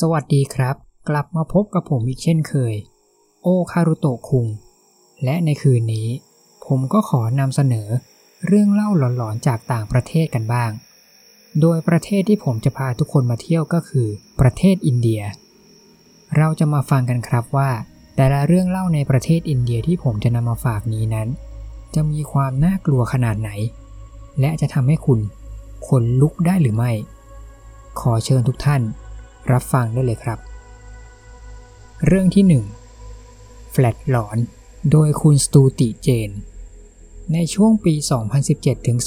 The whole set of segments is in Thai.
สวัสดีครับ กลับมาพบกับผมอีกเช่นเคย โอคารุโตะคุง และในคืนนี้ ผมก็ขอนำเสนอเรื่องเล่าหลอนๆจากต่างประเทศกันบ้าง โดยประเทศที่ผมจะพาทุกคนมาเที่ยวก็คือ ประเทศอินเดีย เราจะมาฟังกันครับว่า แต่ละเรื่องเล่าในประเทศอินเดียที่ผมจะนำมาฝากนี้นั้น จะมีความน่ากลัวขนาดไหน และจะทำให้คุณขนลุกได้หรือไม่ ขอเชิญทุกท่าน รับฟังได้เลยครับ เรื่องที่ 1 แฟลตหลอน โดยคุณสตูติเจน ในช่วงปี 2017ถึง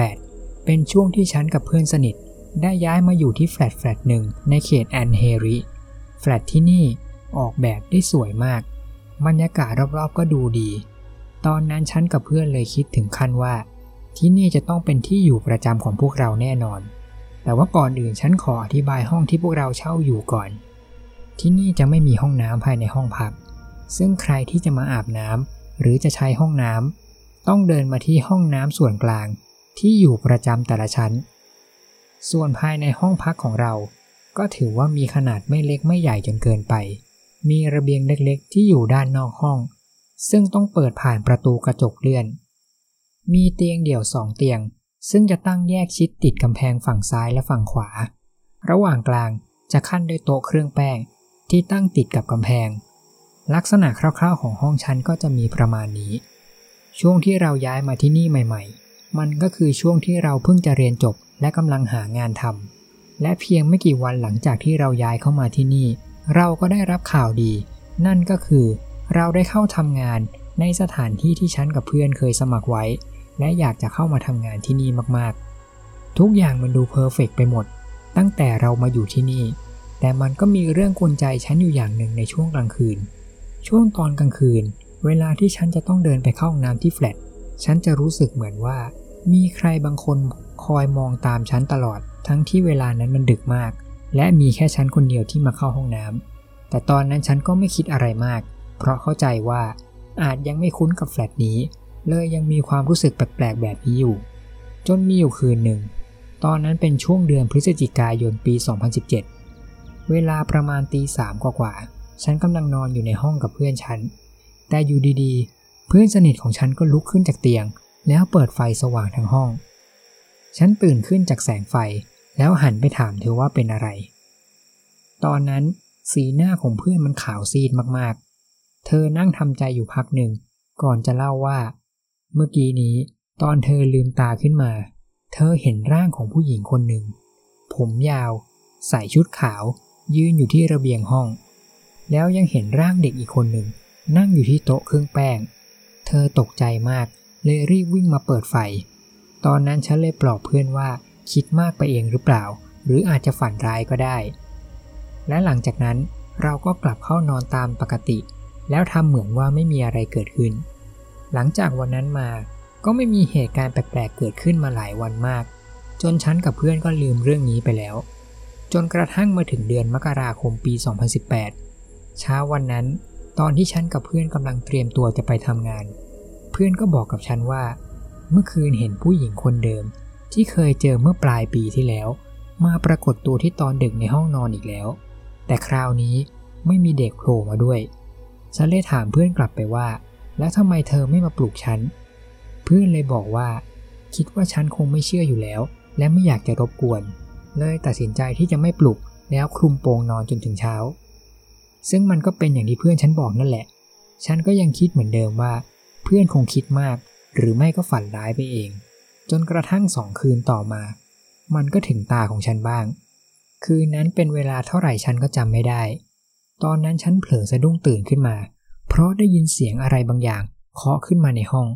2018 เป็นช่วงที่ฉันกับเพื่อนสนิท ได้ย้ายมาอยู่ที่แฟลตแฟลตหนึ่งในเขตแอนเฮริ แฟลตที่นี่ออกแบบได้สวยมาก บรรยากาศรอบๆก็ดูดี ตอนนั้นฉันกับเพื่อนเลยคิดถึงขั้นว่า ที่นี่จะต้องเป็นที่อยู่ประจำของพวกเราแน่นอน แต่ว่าก่อนอื่นฉันขออธิบายห้องที่พวกเราเช่าอยู่ก่อน ที่นี่จะไม่มีห้องน้ำภายในห้องพัก ซึ่งใครที่จะมาอาบน้ำหรือจะใช้ห้องน้ำต้องเดินมาที่ห้องน้ำส่วนกลาง ที่อยู่ประจำแต่ละชั้น ส่วนภายในห้องพักของเรา ก็ถือว่ามีขนาดไม่เล็กไม่ใหญ่จนเกินไป มีระเบียงเล็กๆ ที่อยู่ด้านนอกห้อง ซึ่งต้องเปิดผ่านประตูกระจกเลื่อน มีเตียงเดี่ยวสองเตียง ซึ่งจะตั้งแยกชิดติดกำแพงฝั่งซ้ายและฝั่งขวา ระหว่างกลางจะขั้นด้วยโต๊ะเครื่องแป้งที่ตั้งติดกับกำแพง ลักษณะคร่าวๆของห้องชั้นก็จะมีประมาณนี้ ช่วงที่เราย้ายมาที่นี่ใหม่ ๆ มันก็คือช่วงที่เราเพิ่งจะเรียนจบและกำลังหางานทำและเพียงไม่กี่วันหลังจากที่เราย้ายเข้ามาที่นี่ เราก็ได้รับข่าวดี นั่นก็คือ เราได้เข้าทำงานในสถานที่ที่ฉันกับเพื่อนเคยสมัครไว้ และอยากจะเข้ามาทำงานที่นี่มากๆ ทุกอย่างมันดูเพอร์เฟกไปหมด ตั้งแต่เรามาอยู่ที่นี่ แต่มันก็มีเรื่องกวนใจฉันอยู่อย่างหนึ่งในช่วงกลางคืน ช่วงตอนกลางคืน เวลาที่ฉันจะต้องเดินไปเข้าห้องน้ำที่แฟลต ฉันจะรู้สึกเหมือนว่า มีใครบางคนคอยมองตามฉันตลอด ทั้งที่เวลานั้นมันดึกมาก และมีแค่ฉันคนเดียวที่มาเข้าห้องน้ำแต่ตอนนั้นฉันก็ไม่คิดอะไรมาก เพราะเข้าใจว่าอาจยังไม่คุ้นกับแฟลตนี้ เลยยังมีความรู้สึกแปลกๆแบบนี้อยู่ จนมีอยู่คืนหนึ่ง ตอนนั้นเป็นช่วงเดือนพฤศจิกายนปี 2017 เวลาประมาณตีสามกว่าๆฉันกำลังนอนอยู่ในห้องกับเพื่อนฉัน แต่อยู่ดีๆ เพื่อนสนิทของฉันก็ลุกขึ้นจากเตียง แล้วเปิดไฟสว่างทั้งห้อง ฉันตื่นขึ้นจากแสงไฟ แล้วหันไปถามเธอว่าเป็นอะไร ตอนนั้นสีหน้าของเพื่อนมันขาวซีดมากๆ เธอนั่งทำใจอยู่พักหนึ่ง ก่อนจะเล่าว่า เมื่อกี้นี้ตอนเธอลืมตาขึ้นมา เธอเห็นร่างของผู้หญิงคนหนึ่ง ผมยาว ใส่ชุดขาว ยืนอยู่ที่ระเบียงห้อง แล้วยังเห็นร่างเด็กอีกคนหนึ่ง นั่งอยู่ที่โต๊ะเครื่องแป้ง เธอตกใจมาก เลยรีบวิ่งมาเปิดไฟ ตอนนั้นฉันเลยปลอบเพื่อนว่าคิดมากไปเองหรือเปล่า หรืออาจจะฝันร้ายก็ได้ และหลังจากนั้นเราก็กลับเข้านอนตามปกติ แล้วทำเหมือนว่าไม่มีอะไรเกิดขึ้น หลังจากวันนั้นมาก็ไม่มีเหตุการณ์แปลกๆเกิดขึ้นมาหลายวันมาก จนฉันกับเพื่อนก็ลืมเรื่องนี้ไปแล้ว จนกระทั่งมาถึงเดือนมกราคมปี 2018 เช้าวันนั้น ตอนที่ฉันกับเพื่อนกำลังเตรียมตัวจะไปทำงาน เพื่อนก็บอกกับฉันว่า เมื่อคืนเห็นผู้หญิงคนเดิม ที่เคยเจอเมื่อปลายปีที่แล้ว มาปรากฏตัวที่ตอนดึกในห้องนอนอีกแล้ว แต่คราวนี้ไม่มีเด็กโผล่มาด้วย ฉันเลยถามเพื่อนกลับไปว่า แล้วทำไมเธอไม่มาปลุกฉัน เพื่อนเลยบอกว่า คิดว่าฉันคงไม่เชื่ออยู่แล้ว และไม่อยากจะรบกวน เลยตัดสินใจที่จะไม่ปลุกแล้วคลุมโปงนอนจนถึงเช้า ซึ่งมันก็เป็นอย่างที่เพื่อนฉันบอกนั่นแหละ ฉันก็ยังคิดเหมือนเดิมว่า เพื่อนคงคิดมาก หรือไม่ก็ฝันร้ายไปเอง จนกระทั่งสองคืนต่อมา มันก็ถึงตาของฉันบ้าง คืนนั้นเป็นเวลาเท่าไหร่ฉันก็จำไม่ได้ ตอนนั้นฉันเผลอสะดุ้งตื่นขึ้นมา เพราะได้ยินเสียงอะไรบางอย่างเคาะขึ้นมาในห้อง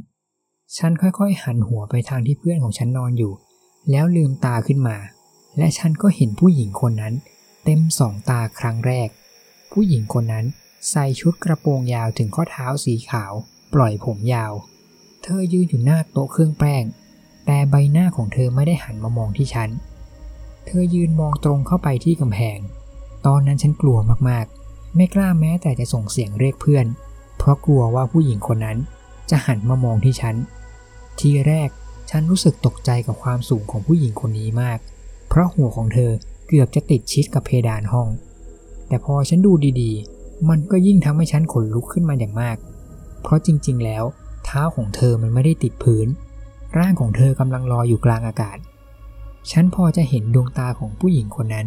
ฉันค่อยๆ หันหัวไปทางที่เพื่อนของฉันนอนอยู่ แล้วลืมตาขึ้นมา และฉันก็เห็นผู้หญิงคนนั้น เต็มสองตาครั้งแรก ผู้หญิงคนนั้นใส่ชุดกระโปรงยาวถึงข้อเท้าสีขาว ปล่อยผมยาว เธอยืนอยู่หน้าโต๊ะเครื่องแป้ง แต่ใบหน้าของเธอไม่ได้หันมามองที่ฉัน เธอยืนมองตรงเข้าไปที่กำแพง ตอนนั้นฉันกลัวมากๆ ไม่กล้าแม้แต่จะส่งเสียงเรียกเพื่อน เพราะกลัวว่าผู้หญิงคนนั้นจะหันมามองที่ฉัน ทีแรกฉันรู้สึกตกใจกับความสูงของผู้หญิงคนนี้มาก เพราะหัวของเธอเกือบจะติดชิดกับเพดานห้อง แต่พอฉันดูดีๆ มันก็ยิ่งทำให้ฉันขนลุกขึ้นมาอย่างมาก เพราะจริงๆ แล้วเท้าของเธอมันไม่ได้ติดพื้น ร่างของเธอกำลังลอยอยู่กลางอากาศ ฉันพอจะเห็นดวงตาของผู้หญิงคนนั้น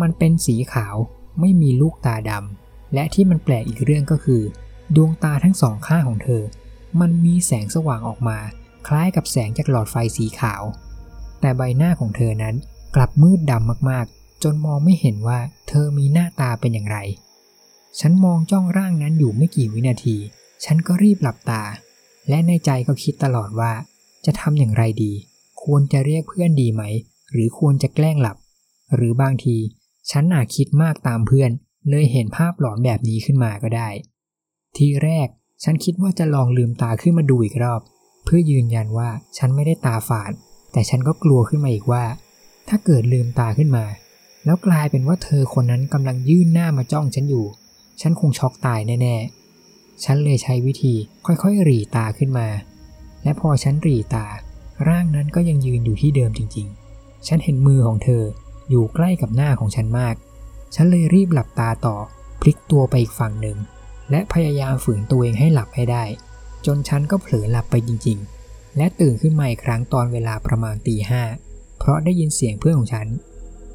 มันเป็นสีขาว ไม่มีลูกตาดำและที่มันแปลกอีกเรื่องก็คือ ดวงตาทั้งสองข้างของเธอ มันมีแสงสว่างออกมา คล้ายกับแสงจากหลอดไฟสีขาว แต่ใบหน้าของเธอนั้นกลับมืดดำมากๆ จนมองไม่เห็นว่าเธอมีหน้าตาเป็นอย่างไร ฉันมองจ้องร่างนั้นอยู่ไม่กี่วินาที ฉันก็รีบหลับตา และในใจก็คิดตลอดว่า จะทำอย่างไรดี ควรจะเรียกเพื่อนดีไหม หรือควรจะแกล้งหลับ หรือบางที ฉันอาจคิดมากตามเพื่อน เลยเห็นภาพหลอนแบบนี้ขึ้นมาก็ได้ ทีแรกฉันคิดว่าจะลองลืมตาขึ้นมาดูอีกรอบ เพื่อยืนยันว่าฉันไม่ได้ตาฝาด แต่ฉันก็กลัวขึ้นมาอีกว่า ถ้าเกิดลืมตาขึ้นมา แล้วกลายเป็นว่าเธอคนนั้นกำลังยื่นหน้ามาจ้องฉันอยู่ ฉันคงช็อกตายแน่ๆ ฉันเลยใช้วิธีค่อยๆหรี่ตาขึ้นมา และพอฉันหรี่ตา ร่างนั้นก็ยังยืนอยู่ที่เดิมจริงๆ ฉันเห็นมือของเธอ อยู่ใกล้กับหน้าของฉันมาก ฉันเลยรีบหลับตาต่อ พลิกตัวไปอีกฝั่งหนึ่ง และพยายามฝืนตัวเองให้หลับให้ได้ จนฉันก็เผลอหลับไปจริงๆ และตื่นขึ้นมาอีกครั้งตอนเวลาประมาณตีห้าเพราะได้ยินเสียงเพื่อนของฉัน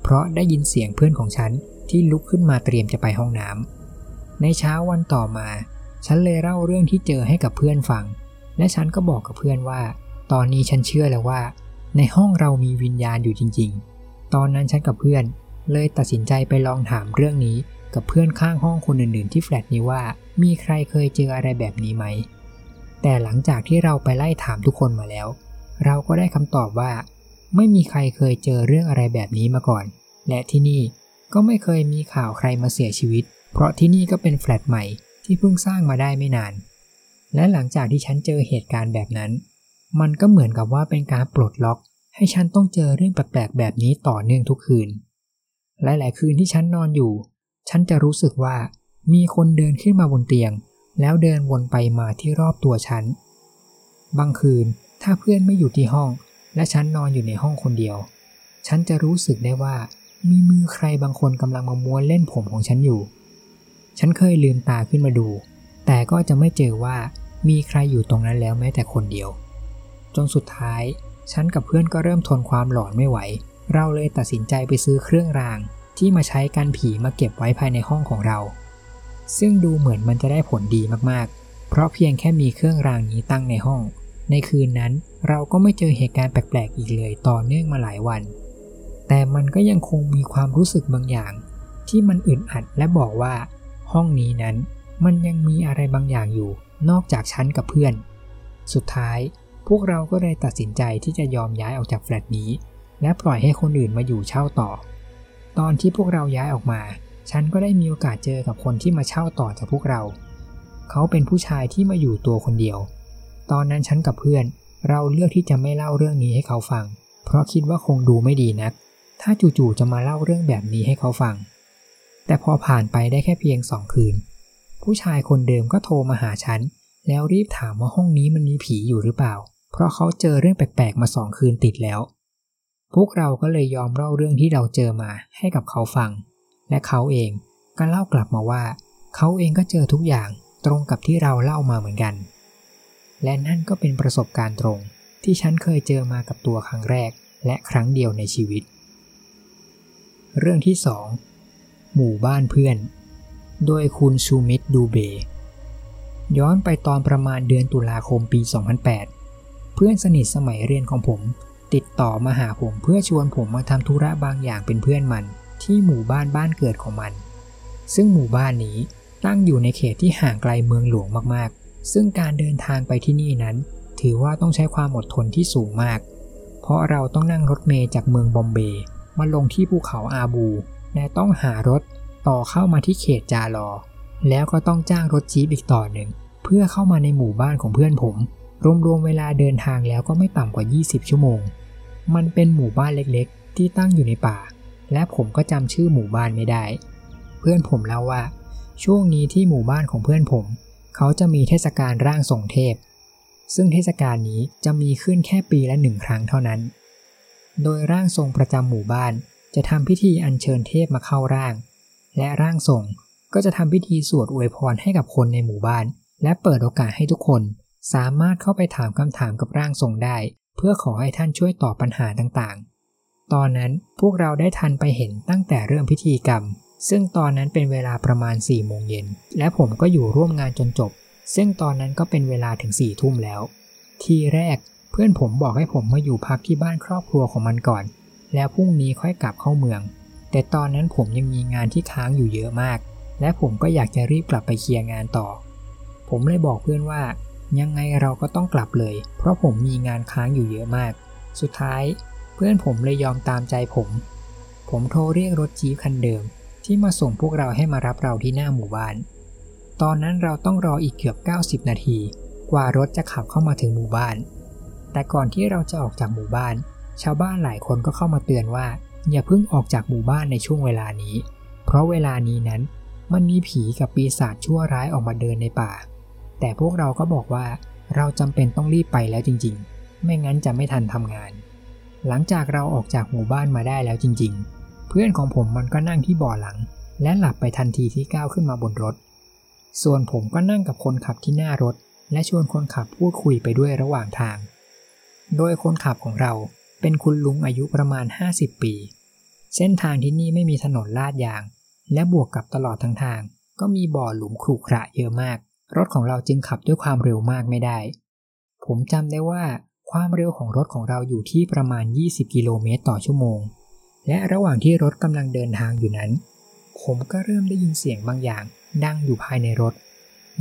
เพราะได้ยินเสียงเพื่อนของฉันที่ลุกขึ้นมาเตรียมจะไปห้องน้ำในเช้าวันต่อมา ฉันเลยเล่าเรื่องที่เจอให้กับเพื่อนฟัง และฉันก็บอกกับเพื่อนว่า ตอนนี้ฉันเชื่อแล้วว่า ในห้องเรามีวิญญาณอยู่จริง ๆ ตอนนั้นฉันกับเพื่อน เลยตัดสินใจไปลองถามเรื่องนี้กับเพื่อนข้างห้องคนอื่นๆที่แฟลตนี้ว่า มีใครเคยเจออะไรแบบนี้ไหม แต่หลังจากที่เราไปไล่ถามทุกคนมาแล้ว เราก็ได้คำตอบว่า ไม่มีใครเคยเจอเรื่องอะไรแบบนี้มาก่อน และที่นี่ก็ไม่เคยมีข่าวใครมาเสียชีวิต เพราะที่นี่ก็เป็นแฟลตใหม่ที่เพิ่งสร้างมาได้ไม่นาน และหลังจากที่ฉันเจอเหตุการณ์แบบนั้น มันก็เหมือนกับว่าเป็นการปลดล็อก ให้ฉันต้องเจอเรื่องแปลกๆแบบนี้ต่อเนื่องทุกคืน หลายๆ คืนที่ฉันนอนอยู่ ฉันจะรู้สึกว่ามีคนเดินขึ้นมาบนเตียง แล้วเดินวนไปมาที่รอบตัวฉัน บางคืนถ้าเพื่อนไม่อยู่ที่ห้อง และฉันนอนอยู่ในห้องคนเดียว ฉันจะรู้สึกได้ว่า มีมือใครบางคนกำลังมาม้วนเล่นผมของฉันอยู่ ฉันเคยลืมตาขึ้นมาดู แต่ก็จะไม่เจอว่ามีใครอยู่ตรงนั้นแล้วแม้แต่คนเดียว จนสุดท้าย ฉันกับเพื่อนก็เริ่มทนความหลอนไม่ไหว เราเลยตัดสินใจไปซื้อเครื่องราง ที่มาใช้กันผีมาเก็บไว้ภายในห้องของเรา ซึ่งดูเหมือนมันจะได้ผลดีมากๆ เพราะเพียงแค่มีเครื่องรางนี้ตั้งในห้อง ในคืนนั้นเราก็ไม่เจอเหตุการณ์แปลกๆอีกเลยต่อเนื่องมาหลายวัน แต่มันก็ยังคงมีความรู้สึกบางอย่าง ที่มันอึดอัดและบอกว่า ห้องนี้นั้นมันยังมีอะไรบางอย่างอยู่ นอกจากฉันกับเพื่อน สุดท้าย พวกเราก็เลยตัดสินใจที่จะยอมย้ายออกจากแฟลตนี้ และปล่อยให้คนอื่นมาอยู่เช่าต่อ ตอนที่พวกเราย้ายออกมา ฉันก็ได้มีโอกาสเจอกับคนที่มาเช่าต่อจากพวกเรา เขาเป็นผู้ชายที่มาอยู่ตัวคนเดียว ตอนนั้นฉันกับเพื่อน เราเลือกที่จะไม่เล่าเรื่องนี้ให้เขาฟัง เพราะคิดว่าคงดูไม่ดีนัก ถ้าจู่ๆจะมาเล่าเรื่องแบบนี้ให้เขาฟัง แต่พอผ่านไปได้แค่เพียงสองคืน ผู้ชายคนเดิมก็โทรมาหาฉัน แล้วรีบถามว่าห้องนี้มันมีผีอยู่หรือเปล่า เพราะเขาเจอเรื่องแปลกๆมาสองคืนติดแล้ว พวกเราก็เลยยอมเล่าเรื่องที่เราเจอมาให้กับเขาฟัง และเขาเองก็เล่ากลับมาว่า เขาเองก็เจอทุกอย่างตรงกับที่เราเล่ามาเหมือนกัน และนั่นก็เป็นประสบการณ์ตรงที่ฉันเคยเจอมากับตัวครั้งแรกและครั้งเดียวในชีวิต เรื่องที่ 2 หมู่บ้านเพื่อน โดยคุณชูมิตดูเบ ย้อนไปตอนประมาณเดือนตุลาคมปี 2008 เพื่อนสนิทสมัยเรียนของผม ติดต่อมาหาผมเพื่อชวนผมมาทำธุระบางอย่างเป็นเพื่อนมัน ที่หมู่บ้านบ้านเกิดของมัน ซึ่งหมู่บ้านนี้ตั้งอยู่ในเขตที่ห่างไกลเมืองหลวงมากๆ ซึ่งการเดินทางไปที่นี่นั้น ถือว่าต้องใช้ความอดทนที่สูงมาก เพราะเราต้องนั่งรถเมล์จากเมืองบอมเบย์มาลงที่ภูเขาอาบูและต้องหารถต่อเข้ามาที่เขตจาลอ แล้วก็ต้องจ้างรถจี๊ปอีกต่อหนึ่ง เพื่อเข้ามาในหมู่บ้านของเพื่อนผม รวมๆเวลาเดินทางแล้วก็ไม่ต่ำกว่า 20 ชั่วโมง มันเป็นหมู่บ้านเล็กๆ ที่ตั้งอยู่ในป่า และผมก็จำชื่อหมู่บ้านไม่ได้ เพื่อนผมเล่าว่า ช่วงนี้ที่หมู่บ้านของเพื่อนผม เขาจะมีเทศกาลร่างทรงเทพ ซึ่งเทศกาลนี้จะมีขึ้นแค่ปีละหนึ่งครั้งเท่านั้น โดยร่างทรงประจำหมู่บ้านจะทำพิธีอัญเชิญเทพมาเข้าร่าง และร่างทรงก็จะทำพิธีสวดอวยพรให้กับคนในหมู่บ้าน และเปิดโอกาสให้ทุกคน สามารถเข้าไปถามคำถามกับร่างทรงได้ เพื่อขอให้ท่านช่วยตอบปัญหาต่างๆ ตอนนั้นพวกเราได้ทันไปเห็นตั้งแต่เริ่มพิธีกรรม ซึ่งตอนนั้นเป็นเวลาประมาณ4ี่โมงเย็น และผมก็อยู่ร่วมงานจนจบ ซึ่งตอนนั้นก็เป็นเวลาถึง4ี่ทุ่มแล้ว ทีแรกเพื่อนผมบอกให้ผมมาอยู่พักที่บ้านครอบครัวของมันก่อน แล้วพรุ่งนี้ค่อยกลับเข้าเมือง แต่ตอนนั้นผมยังมีงานที่ค้างอยู่เยอะมาก และผมก็อยากจะรีบกลับไปเคลียร์งานต่อ ผมเลยบอกเพื่อนว่า ยังไงเราก็ต้องกลับเลย เพราะผมมีงานค้างอยู่เยอะมาก สุดท้ายเพื่อนผมเลยยอมตามใจผม ผมโทรเรียกรถจี๊ปคันเดิม ที่มาส่งพวกเราให้มารับเราที่หน้าหมู่บ้าน ตอนนั้นเราต้องรออีกเกือบ 90 นาที กว่ารถจะขับเข้ามาถึงหมู่บ้าน แต่ก่อนที่เราจะออกจากหมู่บ้าน ชาวบ้านหลายคนก็เข้ามาเตือนว่า อย่าเพิ่งออกจากหมู่บ้านในช่วงเวลานี้ เพราะเวลานี้นั้นมันมีผีกับปีศาจชั่วร้ายออกมาเดินในป่า แต่พวกเราก็บอกว่าเราจำเป็นต้องรีบไปแล้วจริงๆ ไม่งั้นจะไม่ทันทำงาน หลังจากเราออกจากหมู่บ้านมาได้แล้วจริง ๆ เพื่อนของผมมันก็นั่งที่เบ่อหลัง และหลับไปทันทีที่ก้าวขึ้นมาบนรถ ส่วนผมก็นั่งกับคนขับที่หน้ารถ และชวนคนขับพูดคุยไปด้วยระหว่างทาง โดยคนขับของเราเป็นคุณลุงอายุประมาณ 50 ปี เส้นทางที่นี่ไม่มีถนนลาดยาง และบวกกับตลอดทั้งทาง ก็มีบ่อหลุมขรุขระเยอะมาก รถของเราจึงขับด้วยความเร็วมากไม่ได้ ผมจำได้ว่าความเร็วของรถของเราอยู่ที่ประมาณ 20 กิโลเมตรต่อชั่วโมง และระหว่างที่รถกำลังเดินทางอยู่นั้น ผมก็เริ่มได้ยินเสียงบางอย่าง ดังอยู่ภายในรถ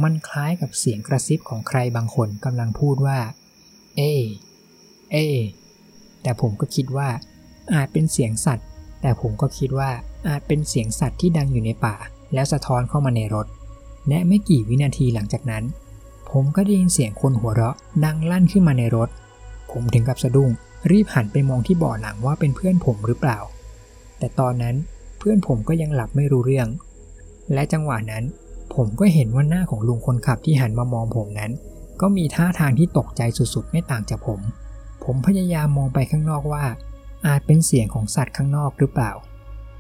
มันคล้ายกับเสียงกระซิบของใครบางคนกำลังพูดว่า เอ เอ แต่ผมก็คิดว่า อาจเป็นเสียงสัตว์ แต่ผมก็คิดว่าอาจเป็นเสียงสัตว์ที่ดังอยู่ในป่า แล้วสะท้อนเข้ามาในรถ และไม่กี่วินาทีหลังจากนั้น ผมก็ได้ยินเสียงคนหัวเราะดังลั่นขึ้นมาในรถ ผมถึงกับสะดุ้งรีบหันไปมองที่เบาะหลังว่าเป็นเพื่อนผมหรือเปล่า แต่ตอนนั้นเพื่อนผมก็ยังหลับไม่รู้เรื่อง และจังหวะนั้น ผมก็เห็นว่าหน้าของลุงคนขับที่หันมามองผมนั้น ก็มีท่าทางที่ตกใจสุดๆ ไม่ต่างจากผม ผมพยายามมองไปข้างนอกว่า อาจเป็นเสียงของสัตว์ข้างนอกหรือเปล่า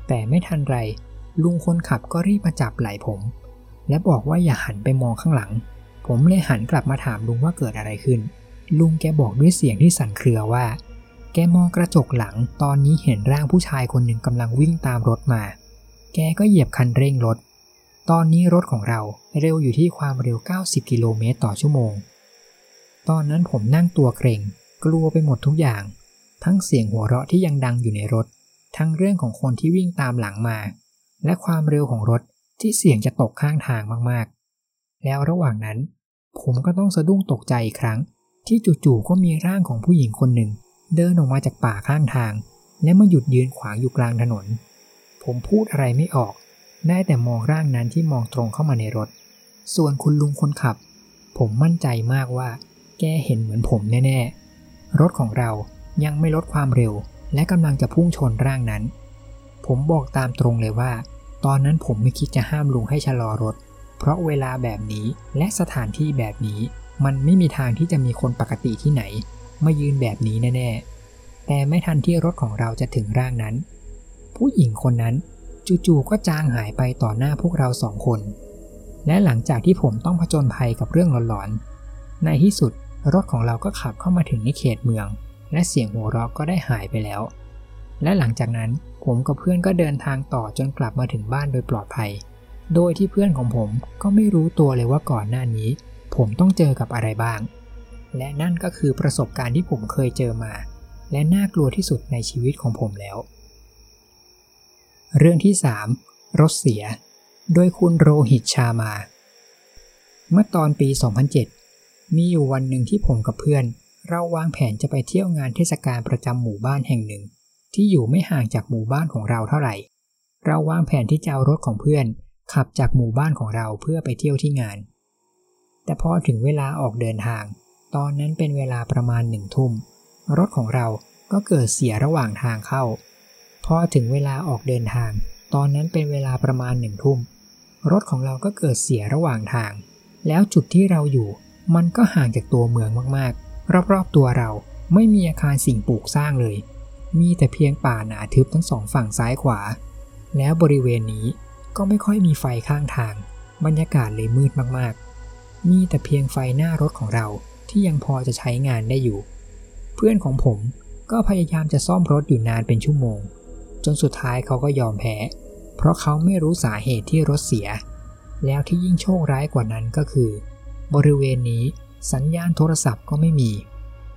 แต่ไม่ทันไรลุงคนขับก็รีบมาจับไหล่ผม และบอกว่าอย่าหันไปมองข้างหลัง ผมเลยหันกลับมาถามลุงว่าเกิดอะไรขึ้น ลุงแกบอกด้วยเสียงที่สั่นเครือว่า แกมองกระจกหลัง ตอนนี้เห็นร่างผู้ชายคนหนึ่งกำลังวิ่งตามรถมา แกก็เหยียบคันเร่งรถ ตอนนี้รถของเราเร็วอยู่ที่ความเร็ว 90 กิโลเมตรต่อชั่วโมง ตอนนั้นผมนั่งตัวเกรงกลัวไปหมดทุกอย่าง ทั้งเสียงหัวเราะที่ยังดังอยู่ในรถ ทั้งเรื่องของคนที่วิ่งตามหลังมา และความเร็วของรถ ที่เสี่ยงจะตกข้างทางมากๆ แล้วระหว่างนั้น ผมก็ต้องสะดุ้งตกใจอีกครั้ง ที่จู่ๆก็มีร่างของผู้หญิงคนหนึ่ง เดินออกมาจากป่าข้างทาง และมาหยุดยืนขวางอยู่กลางถนน ผมพูดอะไรไม่ออก ได้แต่มองร่างนั้นที่มองตรงเข้ามาในรถ ส่วนคุณลุงคนขับ ผมมั่นใจมากว่า แกเห็นเหมือนผมแน่ๆ รถของเรายังไม่ลดความเร็ว และกำลังจะพุ่งชนร่างนั้น ผมบอกตามตรงเลยว่า ตอนนั้นผมไม่คิดจะห้ามลุงให้ชะลอรถ เพราะเวลาแบบนี้และสถานที่แบบนี้ มันไม่มีทางที่จะมีคนปกติที่ไหนมายืนแบบนี้แน่ๆ แต่ไม่ทันที่รถของเราจะถึงร่างนั้น ผู้หญิงคนนั้นจู่ๆก็จางหายไปต่อหน้าพวกเราสองคน และหลังจากที่ผมต้องผจญภัยกับเรื่องหลอนๆ ในที่สุดรถของเราก็ขับเข้ามาถึงในเขตเมือง และเสียงหัวเราะก็ได้หายไปแล้ว และหลังจากนั้นผมกับเพื่อนก็เดินทางต่อจนกลับมาถึงบ้านโดยปลอดภัย โดยที่เพื่อนของผมก็ไม่รู้ตัวเลยว่าก่อนหน้านี้ ผมต้องเจอกับอะไรบ้าง และนั่นก็คือประสบการณ์ที่ผมเคยเจอมา และน่ากลัวที่สุดในชีวิตของผมแล้ว เรื่องที่ 3 รถเสีย โดยคุณโรหิตชามา เมื่อตอนปี 2007 มีอยู่วันหนึ่งที่ผมกับเพื่อน เราวางแผนจะไปเที่ยวงานเทศกาลประจำหมู่บ้านแห่งหนึ่ง ที่อยู่ไม่ห่างจากหมู่บ้านของเราเท่าไหร่ เราวางแผนที่จะเอารถของเพื่อน ขับจากหมู่บ้านของเราเพื่อไปเที่ยวที่งาน แต่พอถึงเวลาออกเดินทาง ตอนนั้นเป็นเวลาประมาณหนึ่งทุ่ม รถของเราก็เกิดเสียระหว่างทางเข้า พอถึงเวลาออกเดินทาง ตอนนั้นเป็นเวลาประมาณหนึ่งทุ่ม รถของเราก็เกิดเสียระหว่างทาง แล้วจุดที่เราอยู่ มันก็ห่างจากตัวเมืองมากๆ รอบๆตัวเราไม่มีอาคารสิ่งปลูกสร้างเลย มีแต่เพียงป่าหนาทึบทั้งสองฝั่งซ้ายขวา แล้วบริเวณนี้ก็ไม่ค่อยมีไฟข้างทาง บรรยากาศเลยมืดมากๆ มีแต่เพียงไฟหน้ารถของเราที่ยังพอจะใช้งานได้อยู่ เพื่อนของผมก็พยายามจะซ่อมรถอยู่นานเป็นชั่วโมง จนสุดท้ายเขาก็ยอมแพ้ เพราะเขาไม่รู้สาเหตุที่รถเสีย แล้วที่ยิ่งโชคร้ายกว่านั้นก็คือ บริเวณนี้สัญญาณโทรศัพท์ก็ไม่มี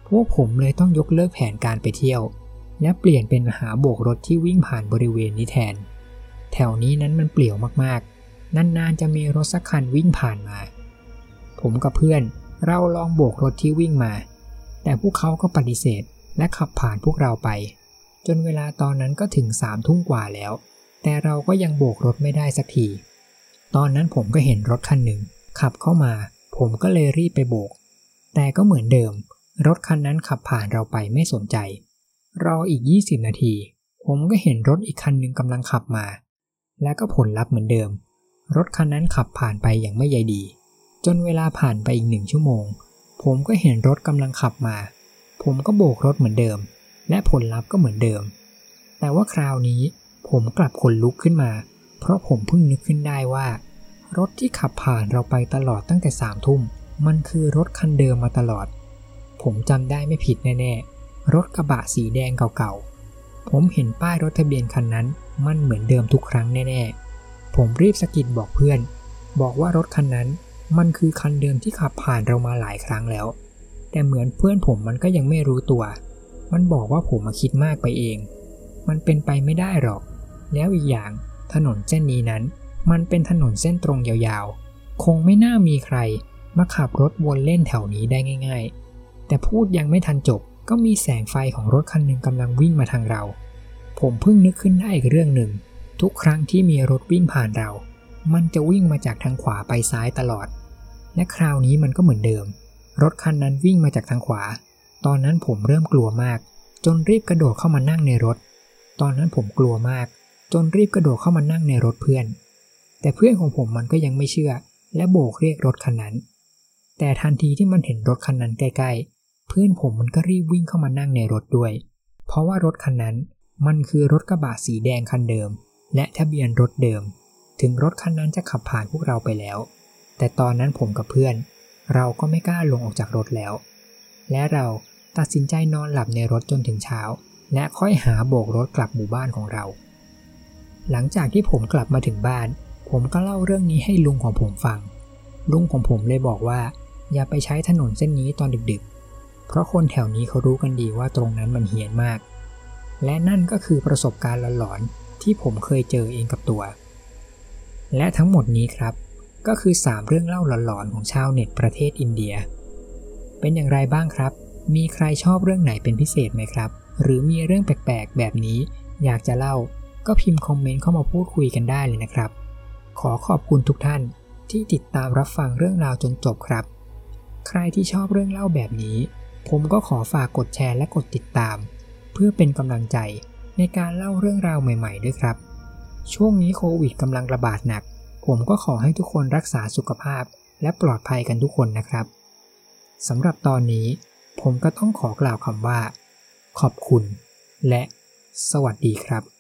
พวกผมเลยต้องยกเลิกแผนการไปเที่ยว และเปลี่ยนเป็นหาโบกรถที่วิ่งผ่านบริเวณนี้แทน แถวนี้นั้นมันเปลี่ยวมากๆ นานๆจะมีรถสักคันวิ่งผ่านมา ผมกับเพื่อนเราลองโบกรถที่วิ่งมา แต่พวกเขาก็ปฏิเสธและขับผ่านพวกเราไป จนเวลาตอนนั้นก็ถึงสามทุ่มกว่าแล้ว แต่เราก็ยังโบกรถไม่ได้สักที ตอนนั้นผมก็เห็นรถคันหนึ่ง ขับเข้ามา ผมก็เลยรีบไปโบก แต่ก็เหมือนเดิม รถคันนั้นขับผ่านเราไปไม่สนใจ รออีก 20 นาที ผมก็เห็นรถอีกคันหนึ่งกำลังขับมา และก็ผลลัพธ์เหมือนเดิม รถคันนั้นขับผ่านไปอย่างไม่ใยดี จนเวลาผ่านไปอีกหนึ่งชั่วโมง ผมก็เห็นรถกำลังขับมา ผมก็โบกรถเหมือนเดิม และผลลัพธ์ก็เหมือนเดิม แต่ว่าคราวนี้ผมกลับขนลุกขึ้นมา เพราะผมเพิ่งนึกขึ้นได้ว่า รถที่ขับผ่านเราไปตลอดตั้งแต่สามทุ่ม มันคือรถคันเดิมมาตลอด ผมจำได้ไม่ผิดแน่ๆ รถกระบะสีแดงเก่าๆ ผมเห็นป้ายรถทะเบียนคันนั้น มันเหมือนเดิมทุกครั้งแน่ๆ ผมรีบสะกิดบอกเพื่อน บอกว่ารถคันนั้น มันคือคันเดิมที่ขับผ่านเรามาหลายครั้งแล้ว แต่เหมือนเพื่อนผมมันก็ยังไม่รู้ตัว มันบอกว่าผมมาคิดมากไปเอง มันเป็นไปไม่ได้หรอก แล้วอีกอย่างถนนเส้นนี้นั้น มันเป็นถนนเส้นตรงยาวๆ คงไม่น่ามีใครมาขับรถวนเล่นแถวนี้ได้ง่าย ๆ แต่พูดยังไม่ทันจบ ก็มีแสงไฟของรถคันหนึ่งกำลังวิ่งมาทางเรา ผมเพิ่งนึกขึ้นได้อีกเรื่องหนึ่ง ทุกครั้งที่มีรถวิ่งผ่านเรา มันจะวิ่งมาจากทางขวาไปซ้ายตลอด และคราวนี้มันก็เหมือนเดิม รถคันนั้นวิ่งมาจากทางขวา ตอนนั้นผมเริ่มกลัวมาก จนรีบกระโดดเข้ามานั่งในรถ ตอนนั้นผมกลัวมาก จนรีบกระโดดเข้ามานั่งในรถเพื่อน แต่เพื่อนของผมมันก็ยังไม่เชื่อ และโบกเรียกรถคันนั้น แต่ทันทีที่มันเห็นรถคันนั้นใกล้ๆ เพื่อนผมมันก็รีบวิ่งเข้ามานั่งในรถด้วย เพราะว่ารถคันนั้นมันคือรถกระบะสีแดงคันเดิม และทะเบียนรถเดิม ถึงรถคันนั้นจะขับผ่านพวกเราไปแล้ว แต่ตอนนั้นผมกับเพื่อน เราก็ไม่กล้าลงออกจากรถแล้ว และเราตัดสินใจนอนหลับในรถจนถึงเช้า และค่อยหาโบกรถกลับหมู่บ้านของเรา หลังจากที่ผมกลับมาถึงบ้าน ผมก็เล่าเรื่องนี้ให้ลุงของผมฟัง ลุงของผมเลยบอกว่า อย่าไปใช้ถนนเส้นนี้ตอนดึกๆ เพราะคนแถวนี้เขารู้กันดีว่าตรงนั้นมันเฮี้ยนมาก และนั่นก็คือประสบการณ์หลอนๆที่ผมเคยเจอเองกับตัว และทั้งหมดนี้ครับ ก็คือ 3 เรื่องเล่าหลอนๆของชาวเน็ตประเทศอินเดีย เป็นอย่างไรบ้างครับ มีใครชอบเรื่องไหนเป็นพิเศษไหมครับ หรือมีเรื่องแปลกๆ แบบนี้ อยากจะเล่าก็พิมพ์คอมเมนต์เข้ามาพูดคุยกันได้เลยนะครับ ขอขอบคุณทุกท่านที่ติดตามรับฟังเรื่องราวจนจบครับ ใครที่ชอบเรื่องเล่าแบบนี้ ผมก็ขอฝากกดแชร์และกดติดตาม เพื่อเป็นกำลังใจในการเล่าเรื่องราวใหม่ๆด้วยครับ ช่วงนี้โควิดกำลังระบาดหนัก ผมก็ขอให้ทุกคนรักษาสุขภาพและปลอดภัยกันทุกคนนะครับสำหรับตอนนี้ ผมก็ต้องขอกล่าวคำว่า ขอบคุณ และ สวัสดีครับ